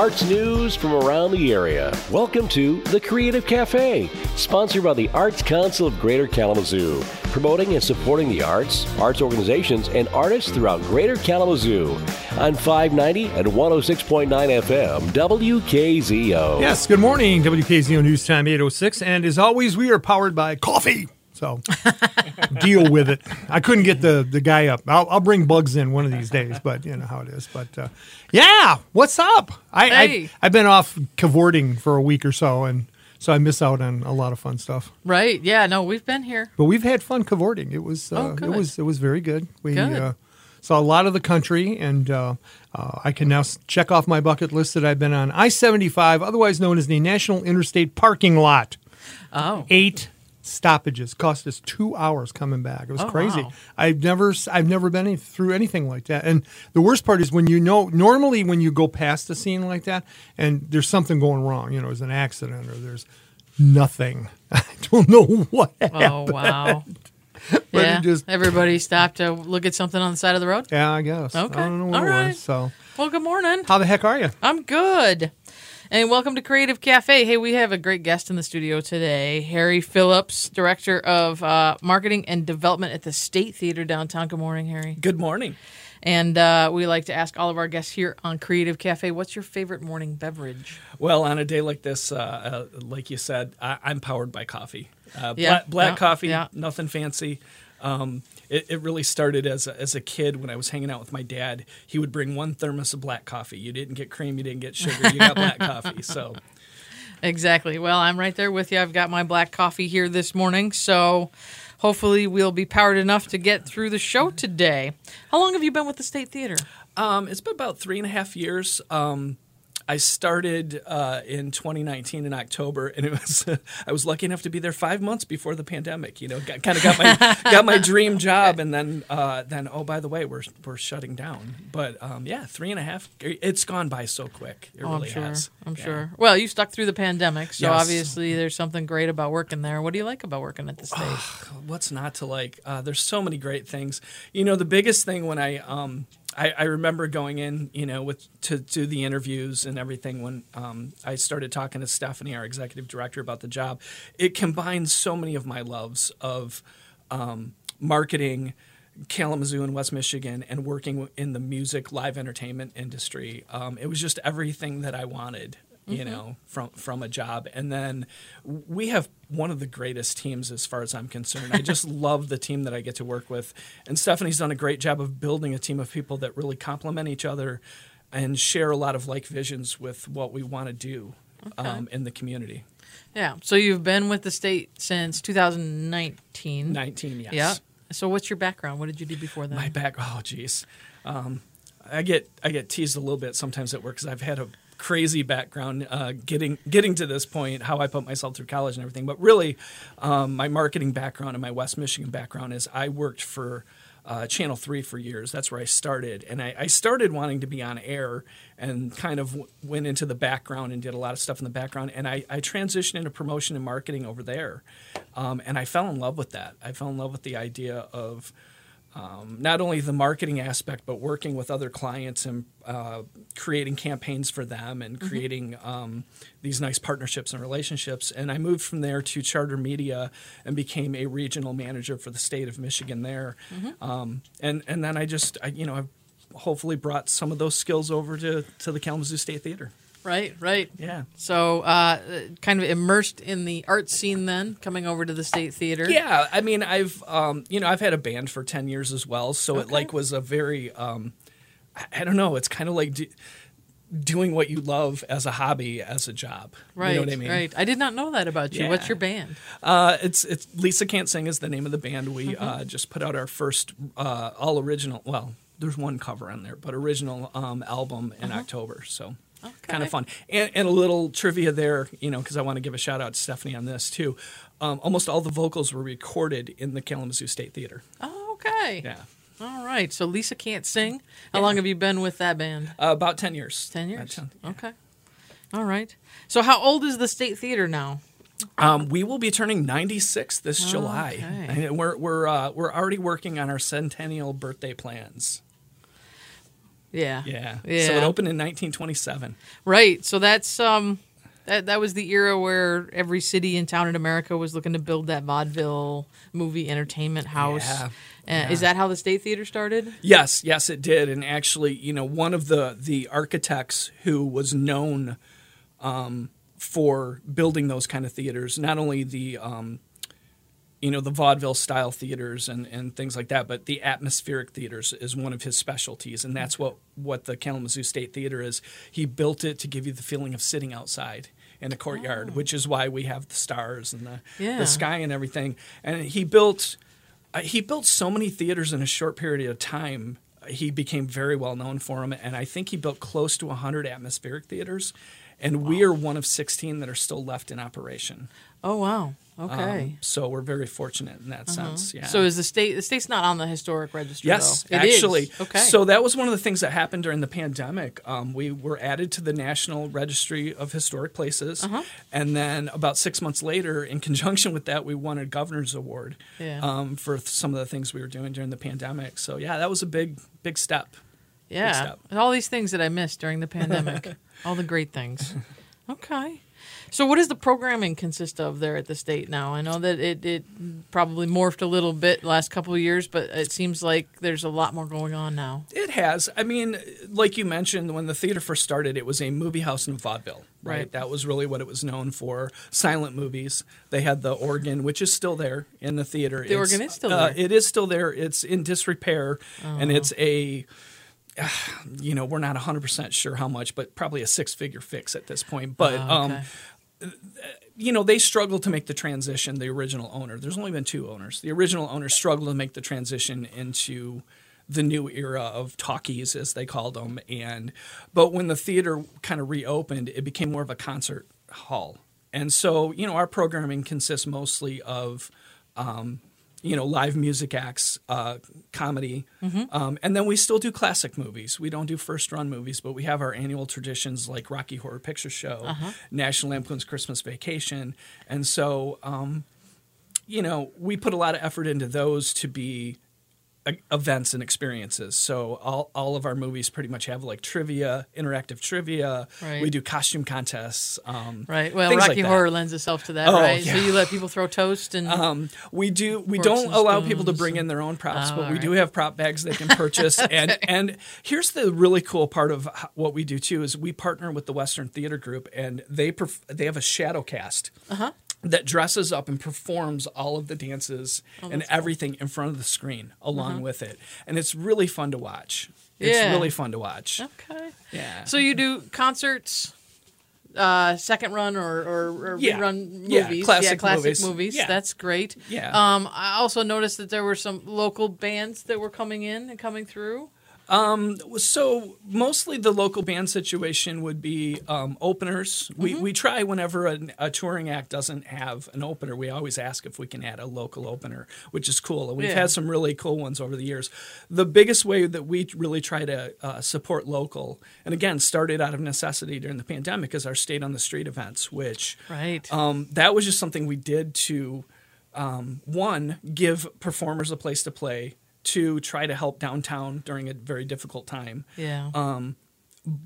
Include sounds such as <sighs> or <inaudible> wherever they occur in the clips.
arts news from around the area. Welcome to The Creative Cafe, sponsored by the Arts Council of Greater Kalamazoo, promoting and supporting the arts, arts organizations, and artists throughout Greater Kalamazoo on 590 and 106.9 FM, WKZO. Yes, good morning, WKZO News Time 806. And as always, we are powered by coffee. So deal with it. I couldn't get the, the guy up. I'll, I'll bring bugs in one of these days, but you know how it is. But uh, yeah, what's up? I, Hey. I, I've been off cavorting for a week or so, and so I miss out on a lot of fun stuff. Right. Yeah. No, we've been here. But we've had fun cavorting. It was uh, Oh, it was it was very good. We Good. Uh, saw a lot of the country, and uh, uh, I can now check off my bucket list that I've been on I seventy five, otherwise known as the National Interstate Parking Lot. Oh. Eight stoppages cost us two hours coming back. It was Oh, crazy. wow. I've never I've never been any, through anything like that. And the worst part is when you know normally when you go past a scene like that and there's something going wrong. You know, there's an accident or there's nothing. <laughs> I don't know what happened. Oh wow. <laughs> But yeah. just- Everybody stopped to look at something on the side of the road. Yeah, I guess. Okay. I don't know what All it right. was. So, Well, good morning. how the heck are you? I'm good. And welcome to Creative Cafe. Hey, we have a great guest in the studio today, Harry Phillips, Director of uh, Marketing and Development at the State Theater downtown. Good morning, Harry. Good morning. And uh, we like to ask all of our guests here on Creative Cafe, what's your favorite morning beverage? Well, on a day like this, uh, uh, like you said, I, I'm powered by coffee. Uh, Yeah, black, black yeah, coffee, yeah. nothing fancy. Um, it, it really started as a, as a kid when I was hanging out with my dad. He would bring one thermos of black coffee. You didn't get cream, you didn't get sugar, you got black coffee. So <laughs> Exactly. Well, I'm right there with you. I've got my black coffee here this morning, so hopefully we'll be powered enough to get through the show today. How long have you been with the State Theater? um, it's been about three and a half years. Um, I started uh, in 2019 in October, and it was <laughs> I was lucky enough to be there five months before the pandemic. You know, got, kind of got my <laughs> got my dream job, and then uh, then oh by the way, we're we're shutting down. But um, yeah, three and a half. It's gone by so quick. It Oh, really I'm sure. has. I'm Yeah. sure. Well, you stuck through the pandemic, so Yes. obviously there's something great about working there. What do you like about working at the state? what's not to like? Uh, there's so many great things. You know, the biggest thing when I um I, I remember going in, you know, with to do the interviews and everything when um, I started talking to Stephanie, our executive director, about the job. It combines so many of my loves of um, marketing. Kalamazoo and West Michigan, and working in the music live entertainment industry. Um, it was just everything that I wanted you know from from a job and then we have one of the greatest teams as far as i'm concerned i just <laughs> love the team that i get to work with and stephanie's done a great job of building a team of people that really complement each other and share a lot of like visions with what we want to do um, in the community Yeah. So you've been with the state since 2019. 19 yes Yeah. So what's your background? What did you do before that? my back oh geez um, i get i get teased a little bit sometimes at work because i've had a crazy background uh, getting getting to this point how i put myself through college and everything. But really um, my marketing background and my west michigan background is i worked for uh, channel 3 for years. That's where i started. And I, I started wanting to be on air and kind of w- went into the background and did a lot of stuff in the background. And i, I transitioned into promotion and marketing over there. Um, and i fell in love with that. I fell in love with the idea of um, not only the marketing aspect, but working with other clients and uh, creating campaigns for them and creating um, these nice partnerships and relationships. And I moved from there to Charter Media and became a regional manager for the state of Michigan there. Um, and and then I just I, you know I've hopefully brought some of those skills over to to the Kalamazoo State Theater. Right. Right. Yeah. So uh, kind of immersed in the art scene then, coming over to the state theater. Yeah, I mean, I've um, you know, I've had a band for ten years as well, so it like was a very, um, I, don't know, it's kind of like do, doing what you love as a hobby as a job. Right. You know what I mean? Right. I did not know that about you. What's your band? Uh, it's it's Lisa Can't Sing is the name of the band. We Mm-hmm. uh, just put out our first uh, all original. Well, there's one cover on there, but original um, album in October. So. Kind Uh-huh. Of fun, and, and a little trivia there, you know, because I want to give a shout out to Stephanie on this too. Um, almost all the vocals were recorded in the Kalamazoo State Theater. Oh, okay. Yeah, All right. So Lisa can't sing. How long have you been with that band? Uh, about 10 years. Ten About years. 10, yeah. Okay. All right. So how old is the State Theater now? Um, we will be turning 96 this July. Okay. And we're, we're, uh, we're already working on our centennial birthday plans. Yeah. Yeah. Yeah. So it opened in 1927. Right. So that's um that that was the era where every city and town in America was looking to build that vaudeville movie entertainment house. Yeah. Uh, Is that how the State Theater started? Yes, yes, it did. And actually, you know, one of the the architects who was known um, for building those kind of theaters, not only the um, you know the vaudeville style theaters and, and things like that, but the atmospheric theaters is one of his specialties, and that's what what the Kalamazoo State Theater is. He built it to give you the feeling of sitting outside in a courtyard, which is why we have the stars and the Yeah. the sky and everything. And he built uh, he built so many theaters in a short period of time. He became very well known for them, and I think he built close to 100 atmospheric theaters. And we are one of 16 that are still left in operation. Oh wow. Um, Okay. so we're very fortunate in that sense. Yeah. Uh-huh. So is the state the state's not on the historic register? Yes, though? It is. actually. Okay. So that was one of the things that happened during the pandemic. Um, we were added to the National Registry of Historic Places, Uh-huh. and then about six months later, in conjunction with that, we won a governor's award Yeah. um, for some of the things we were doing during the pandemic. So yeah, that was a big, big step. yeah. step. And all these things that I missed during the pandemic. <laughs> all the great things. Okay. So what does the programming consist of there at the state now? I know that it, it probably morphed a little bit last couple of years, but it seems like there's a lot more going on now. It has. I mean, like you mentioned, when the theater first started, it was a movie house in vaudeville, right? Right. That was really what it was known for. Silent movies. They had the organ, which is still there in the theater. The It's, organ is still uh, there. Oh. it is still there. It's in disrepair, and it's a. <sighs> You know, we're not 100% sure how much, but probably a six figure fix at this point. But, Oh, um, you know, they struggled to make the transition, the original owner. There's only been two owners. The original owner struggled to make the transition into the new era of talkies, as they called them. And but when the theater kind of reopened, it became more of a concert hall. And so, you know, our programming consists mostly of um, you know, live music acts, uh, comedy, um, and then we still do classic movies. We don't do first run movies, but we have our annual traditions like Rocky Horror Picture Show, National Lampoon's Christmas Vacation, and so um, you know we put a lot of effort into those to be events and experiences. So all, all of our movies pretty much have like trivia, interactive trivia. Right. We do costume contests. Um, Right. Well, things like Rocky. Horror lends itself to that, Oh, right? So you let people throw toast and Um, we do. We don't allow people to bring in their own props, Oh, but we all do have prop bags they can purchase. <laughs> And and here's the really cool part of what we do too is we partner with the Western Theater Group, and they perf- they have a shadow cast. Uh-huh. That dresses up and performs all of the dances Oh, and everything in front of the screen along with it, and it's really fun to watch. It's Uh-huh. Yeah. really fun to watch. okay. Yeah. So you do concerts, uh, second run or, or, or Yeah. rerun Yeah, movies, classic classic movies. Yeah. That's great. Yeah. Um, I also noticed that there were some local bands that were coming in and coming through. So mostly the local band situation would be um, openers. We Mm-hmm. we try whenever a, a touring act doesn't have an opener. We always ask if we can add a local opener, which is cool. And we've Yeah. had some really cool ones over the years. The biggest way that we really try to uh, support local, and again started out of necessity during the pandemic, is our state on the street events, which Right. um, that was just something we did to um, one give performers a place to play. Two, try to help downtown during a very difficult time. Yeah. um,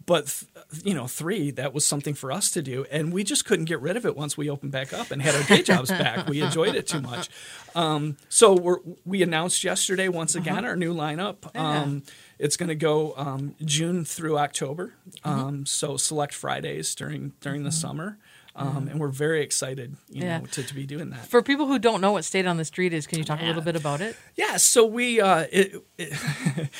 but th- you know three that was something for us to do and we just couldn't get rid of it once we opened back up and had our day jobs back. We enjoyed it too much. Um, so we're, we announced yesterday once again our new lineup. Um, it's going to go um, june through october. Um, so select fridays during during the summer um, and we're very excited you Yeah. know to, to be doing that For people who don't know what State on the Street is, can you talk a little bit about it? Yeah, so we uh, it, it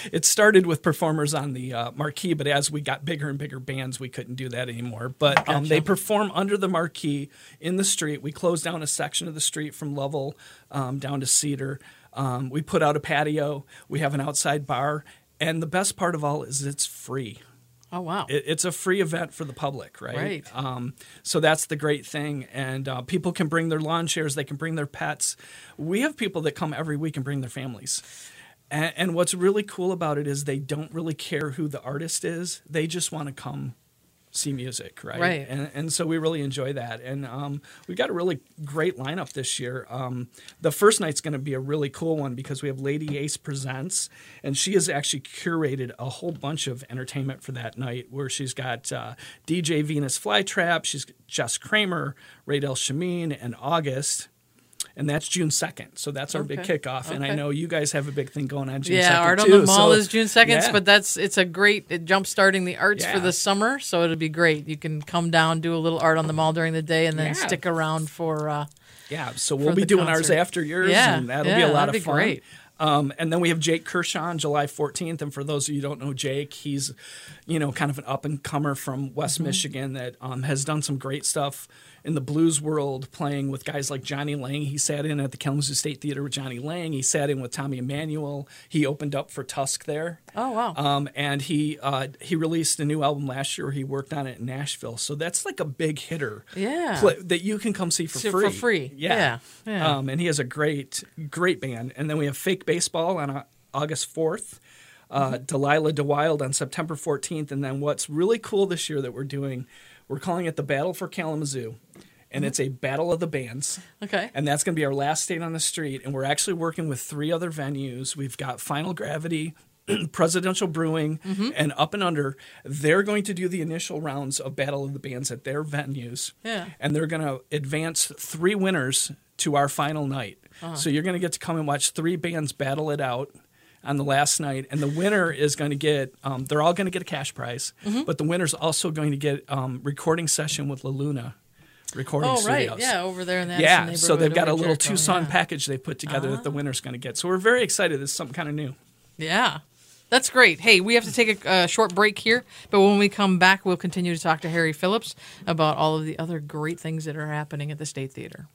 <laughs> it started with performers on the uh, marquee, but as we got bigger and bigger bands, we couldn't do that anymore. But um, they perform under the marquee in the street. We closed down a section of the street from Lovell um, down to Cedar. Um, we put out a patio. We have an outside bar, and the best part of all is it's free. Oh wow. It, it's a free event for the public, right? Right. Um, so that's the great thing, and uh, people can bring their lawn chairs, they can bring their pets. We have people that come every week and bring their families. And, and what's really cool about it is they don't really care who the artist is; they just want to come see music, right? Right. And, and so we really enjoy that. And um, we've got a really great lineup this year. Um, the first night's going to be a really cool one because we have Lady Ace Presents, and she has actually curated a whole bunch of entertainment for that night where she's got uh, DJ Venus Flytrap, she's Jess Kramer, Radel Shameen, and August. And that's June 2nd. So that's our big Okay. kickoff. And I know you guys have a big thing going on June 2nd. Yeah, Art on too, the Mall so- is June second, Yeah. but that's it's a great it jump starting the arts for the summer, so it'll be great. You can come down, do a little art on the mall during the day, and then Yeah. stick around for. Uh, Yeah, so we'll be doing ours after yours, Yeah, and that'll yeah, be a lot of fun. great. Um, and then we have Jake Kershaw on July 14th. And for those of you who don't know Jake, he's, you know, kind of an up and comer from West Mm-hmm. Michigan that um, has done some great stuff in the blues world, playing with guys like Jonny Lang. He sat in at the Kalamazoo State Theater with Jonny Lang. He sat in with Tommy Emmanuel. He opened up for Tusk there. oh wow, Um, and he uh, he released a new album last year. He worked on it in Nashville, so that's like a big hitter. Yeah. that you can come see for So free. for free. yeah, Yeah, yeah. Um, and he has a great great band. And then we have Fake Baseball on uh, August fourth. Uh, Mm-hmm. Delilah DeWylde on September 14th. And then what's really cool this year that we're doing, we're calling it the Battle for Kalamazoo. And Mm-hmm. it's a battle of the bands. okay, And that's going to be our last state on the street. And we're actually working with three other venues. We've got Final Gravity, <clears throat> Presidential Brewing, Mm-hmm. and Up and Under. They're going to do the initial rounds of Battle of the Bands at their venues. Yeah. And they're going to advance three winners to our final night. Uh-huh. So you're going to get to come and watch three bands battle it out on the last night. And the winner is going to get, um, they're all going to get a cash prize, Mm-hmm. but the winner's also going to get um, recording session with La Luna. Recording oh right, studios. yeah, over there in that Yeah, so they've got a little two song pack. package they put together that the winner's going to get. So we're very excited. This is something kind of new. Yeah. That's great. Hey, we have to take a uh, short break here, but when we come back, we'll continue to talk to Harry Phillips about all of the other great things that are happening at the State Theater.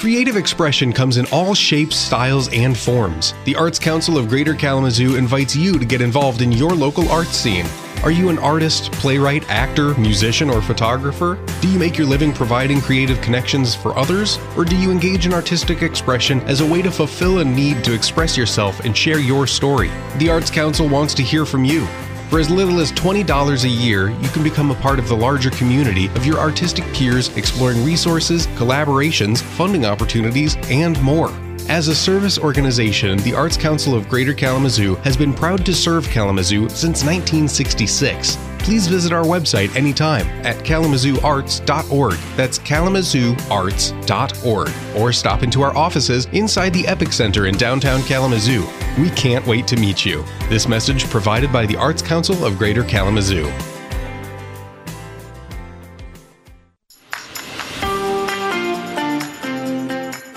Creative expression comes in all shapes, styles, and forms. The Arts Council of Greater Kalamazoo invites you to get involved in your local arts scene. Are you an artist, playwright, actor, musician, or photographer? Do you make your living providing creative connections for others? Or do you engage in artistic expression as a way to fulfill a need to express yourself and share your story? The Arts Council wants to hear from you. For as little as $20 a year, you can become a part of the larger community of your artistic peers exploring resources, collaborations, funding opportunities, and more. As a service organization, the Arts Council of Greater Kalamazoo has been proud to serve Kalamazoo since 1966. Please visit our website anytime at kalamazooarts.org. That's kalamazooarts.org. Or stop into our offices inside the Epic Center in downtown Kalamazoo. We can't wait to meet you. This message provided by the Arts Council of Greater Kalamazoo.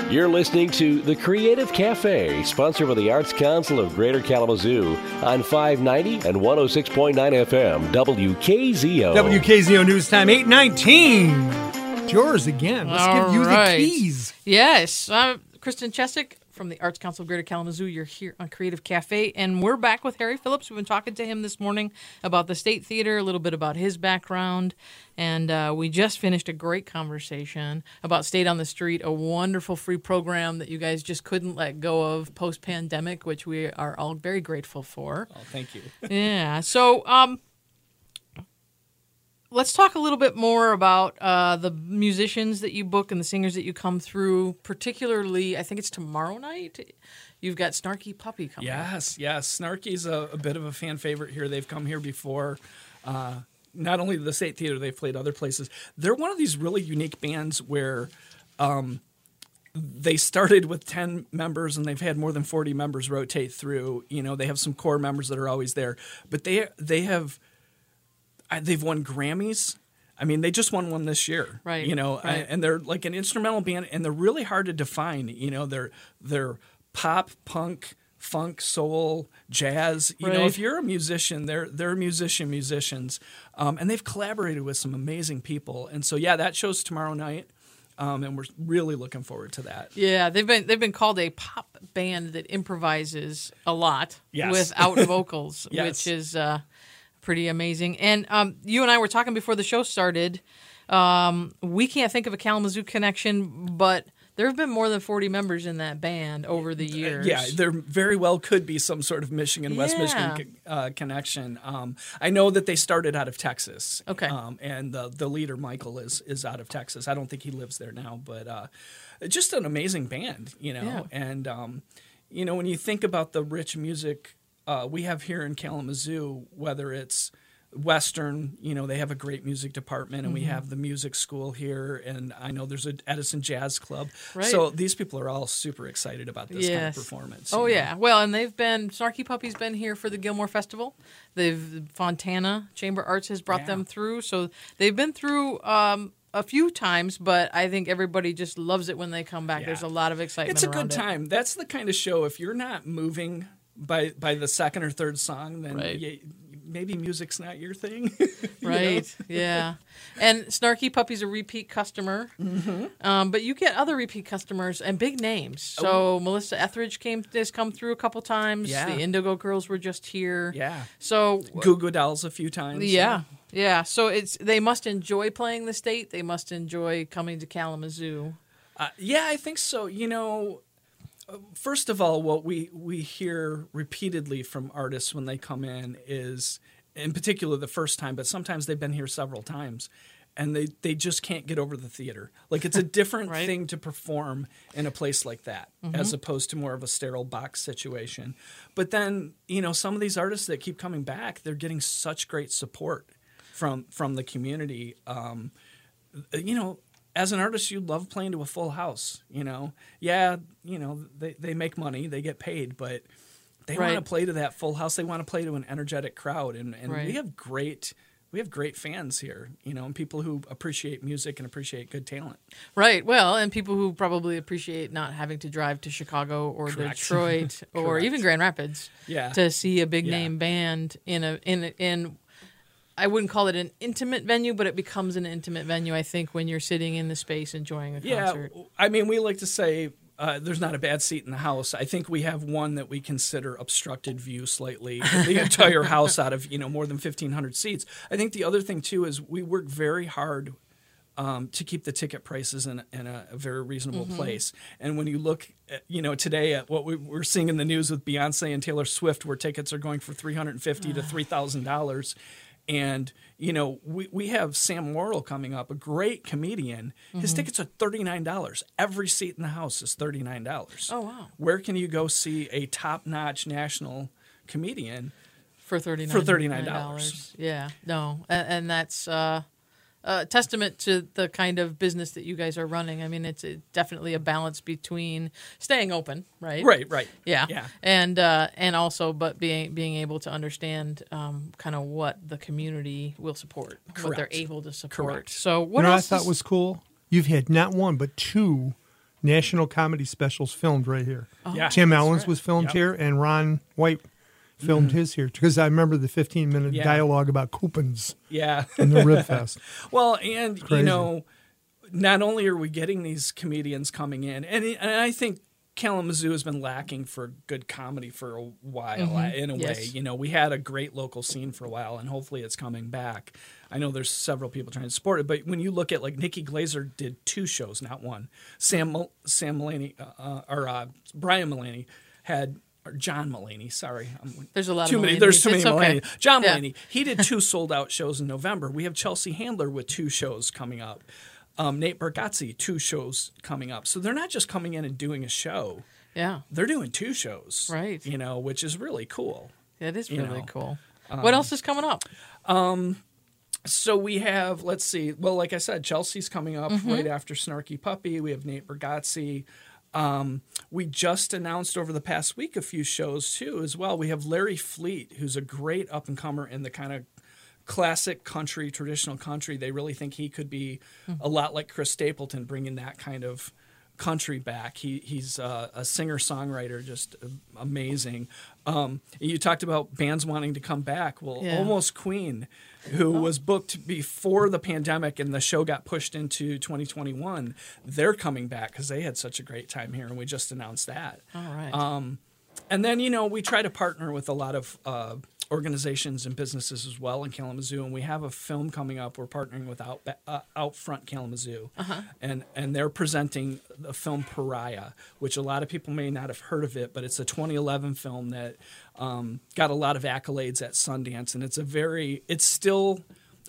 You're listening to The Creative Cafe, sponsored by the Arts Council of Greater Kalamazoo on 590 and 106.9 FM, WKZO. WKZO News Time, 819. It's yours again. Let's All give you right. the keys. Yes, I'm Kristen Chestick from the Arts Council of Greater Kalamazoo. You're here on Creative Cafe, and we're back with Harry Phillips. We've been talking to him this morning about the State Theater, a little bit about his background, and uh, we just finished a great conversation about State on the Street, a wonderful free program that you guys just couldn't let go of post pandemic, which we are all very grateful for. Oh, thank you. <laughs> yeah. So, um, let's talk a little bit more about uh, the musicians that you book and the singers that you come through. Particularly, I think it's tomorrow night. You've got Snarky Puppy coming. Yes, yes. Snarky's a, a bit of a fan favorite here. They've come here before. Uh, not only the State Theater, they've played other places. They're one of these really unique bands where um, they started with 10 members and they've had more than 40 members rotate through. You know, they have some core members that are always there, but they they have they've won Grammys. I mean, they just won one this year, Right, You know, right. and they're like an instrumental band, and they're really hard to define. You know, they're they're pop, punk, funk, soul, jazz. You know, if you're a musician, they're they're musician musicians, um, and they've collaborated with some amazing people. And so, yeah, that show's tomorrow night, um, and we're really looking forward to that. Yeah, they've been they've been called a pop band that improvises a lot Yes. without vocals, <laughs> Yes. which is uh, pretty amazing. And um, you and I were talking before the show started. Um, we can't think of a Kalamazoo connection, but there have been more than 40 members in that band over the years. Uh, Yeah, there very well could be some sort of Michigan West Yeah. Michigan uh, connection. Um, I know that they started out of Texas. Okay. Um, and the the leader Michael is is out of Texas. I don't think he lives there now, but uh, just an amazing band, you know. Yeah. And um, you know, when you think about the rich music uh, we have here in Kalamazoo, whether it's Western, you know, they have a great music department, and we Mm-hmm. have the music school here, and I know there's a Edison Jazz Club. Right. So these people are all super excited about this kind of performance. Oh you know? yeah. Well, and they've been Snarky Puppy's been here for the Gilmore Festival. They've Fontana Chamber Arts has brought Yeah. them through, so they've been through um, a few times. But I think everybody just loves it when they come back. Yeah. There's a lot of excitement. It's a good it. time. That's the kind of show. If you're not moving by by the second or third song, then Right. you- maybe music's not your thing. <laughs> you? Right. Yeah. And Snarky Puppy's a repeat customer. Mm-hmm. Um, but you get other repeat customers and big names. So Melissa Etheridge came has come through a couple times. Oh. Yeah. The Indigo Girls were just here. Yeah. So Goo Goo Dolls a few times. yeah. Yeah. So it's they must enjoy playing the state. They must enjoy coming to Kalamazoo. Uh, yeah, I think so. You know, first of all, what we we hear repeatedly from artists when they come in is, in particular, the first time, but sometimes they've been here several times. And they, they just can't get over the theater. Like it's a <laughs> different Right. thing to perform in a place like that, as opposed to more of a sterile box situation. But then, you know, some of these artists that keep coming back, they're getting such great support from from the community. Um, you know, as an artist, you love playing to a full house. You know, yeah, you know they they make money, they get paid, but they Right. want to play to that full house. They want to play to an energetic crowd, and and Right. we have great. We have great fans here, you know, and people who appreciate music and appreciate good talent. Right. Well, and people who probably appreciate not having to drive to Chicago or Correct. Detroit <laughs> or even Grand Rapids Yeah. to see a big Yeah. name band in a in in I wouldn't call it an intimate venue, but it becomes an intimate venue. I think when you're sitting in the space enjoying a Yeah, concert. I mean, we like to say uh, there's not a bad seat in the house. I think we have one that we consider obstructed view slightly. the <laughs> entire house out of you know more than 1,500 seats. I think the other thing too is we work very hard um, to keep the ticket prices in, in a, a very reasonable place. And when you look, at, you know, today at what we, we're seeing in the news with Beyonce and Taylor Swift, where tickets are going for three hundred and fifty to three thousand dollars. And you know we, we have Sam Morril coming up, a great comedian. His tickets are thirty nine dollars. Every seat in the house is thirty nine dollars. Oh, wow. Where can you go see a top notch national comedian? for thirty nine For $39. Yeah, no, and, and that's uh, a testament to the kind of business that you guys are running. I mean, it's a, definitely a balance between staying open, right? Right, right. Yeah, yeah. and uh, and also, but being being able to understand um, kind of what the community will support, what they're able to support. Correct. So what you know what I thought is- was cool? You've had not one but two national comedy specials filmed right here. Yeah, Tim that's Allen's right. was filmed Yep. Here, and Ron White filmed his here because I remember the 15 minute Yeah. dialogue about coupons Yeah. in the Rib <laughs> Fest. Well, and you know, not only are we getting these comedians coming in, and, and I think Kalamazoo has been lacking for good comedy for a while. In a way, you know, we had a great local scene for a while, and hopefully it's coming back. I know there's several people trying to support it, but when you look at like Nikki Glazer did two shows, not one. Sam Mul- Sam Mulaney uh, uh, or uh, Brian Mulaney had. Or John Mulaney, sorry, I'm There's a lot of too many. There's too many okay. Mulaney. John Yeah. Mulaney. He did two <laughs> sold out shows in November. We have Chelsea Handler with two shows coming up. Um, Nate Bargatze, two shows coming up. So they're not just coming in and doing a show. Yeah, They're doing two shows. Right. You know, which is really cool. it is You really know, cool. um, what else is coming up? Um, So we have, let's see, well, like I said, Chelsea's coming up Mm-hmm. right after Snarky Puppy. We have Nate Bargatze. Um, we just announced over the past week a few shows too, as well. We have Larry Fleet, who's a great up and comer in the kind of classic country, traditional country. They really think he could be a lot like Chris Stapleton, bringing that kind of country back. He he's uh, a singer songwriter, just amazing. Um, you talked about bands wanting to come back. Well, Yeah. almost Queen, who was booked before the pandemic and the show got pushed into 2021, they're coming back because they had such a great time here, and we just announced that. All right. Um, and then you know we try to partner with a lot of uh, organizations and businesses as well in Kalamazoo, and we have a film coming up. We're partnering with Out uh, Outfront Kalamazoo, and and they're presenting the film Pariah, which a lot of people may not have heard of it, but it's a 2011 film that um, got a lot of accolades at Sundance, and it's a very it's still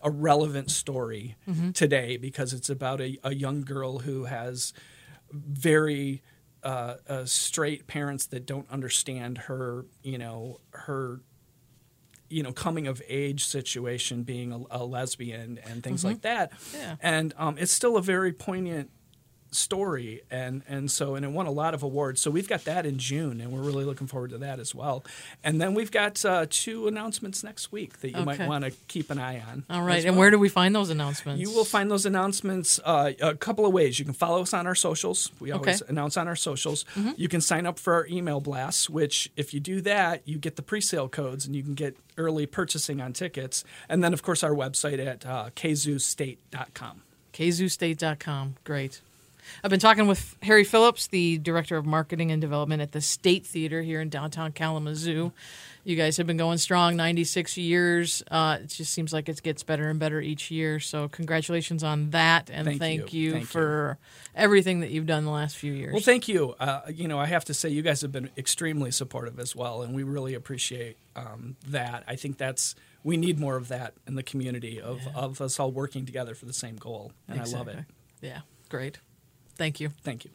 a relevant story today because it's about a, a young girl who has very uh, uh, straight parents that don't understand her, you know, her, you know, coming of age situation, being a, a lesbian and things like that. Yeah. And um, it's still a very poignant story and and so and it won a lot of awards so we've got that in june and we're really looking forward to that as well and then we've got uh, two announcements next week that you might want to keep an eye on All right. as And where do we find those announcements? You will find those announcements uh, a couple of ways. You can follow us on our socials. We always Okay. announce on our socials. You can sign up for our email blasts, which, if you do that, you get the pre sale codes and you can get early purchasing on tickets. And then, of course, our website at uh, kzoostate.com. kzoostate.com. Great. I've been talking with Harry Phillips, the Director of Marketing and Development at the State Theater here in downtown Kalamazoo. You guys have been going strong, 96 years. Uh, it just seems like it gets better and better each year. So, congratulations on that. And Thank thank, you. you, Thank you. for everything that you've done the last few years. Well, thank you. Uh, you know, I have to say, you guys have been extremely supportive as well, and we really appreciate um, that. I think that's we need more of that in the community of, of us all working together for the same goal, and I love it. Yeah, great. Thank you. Thank you.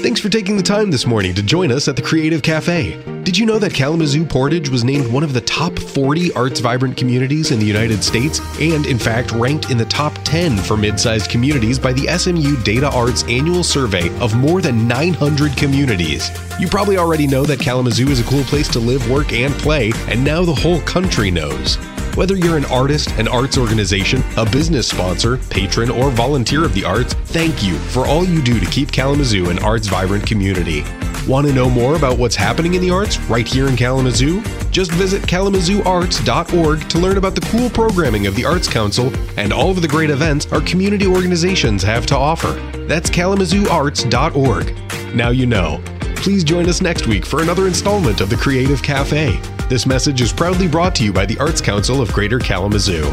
Thanks for taking the time this morning to join us at the Creative Cafe. Did you know that Kalamazoo Portage was named one of the top 40 arts vibrant communities in the United States and, in fact, ranked in the top 10 for mid sized communities by the SMU Data Arts annual survey of more than 900 communities? You probably already know that Kalamazoo is a cool place to live, work, and play, and now the whole country knows. Whether you're an artist, an arts organization, a business sponsor, patron, or volunteer of the arts, thank you for all you do to keep Kalamazoo an arts vibrant community. Want to know more about what's happening in the arts right here in Kalamazoo? Just visit kalamazooarts.org to learn about the cool programming of the Arts Council and all of the great events our community organizations have to offer. That's kalamazooarts.org. Now you know. Please join us next week for another installment of the Creative Cafe. This message is proudly brought to you by the Arts Council of Greater Kalamazoo.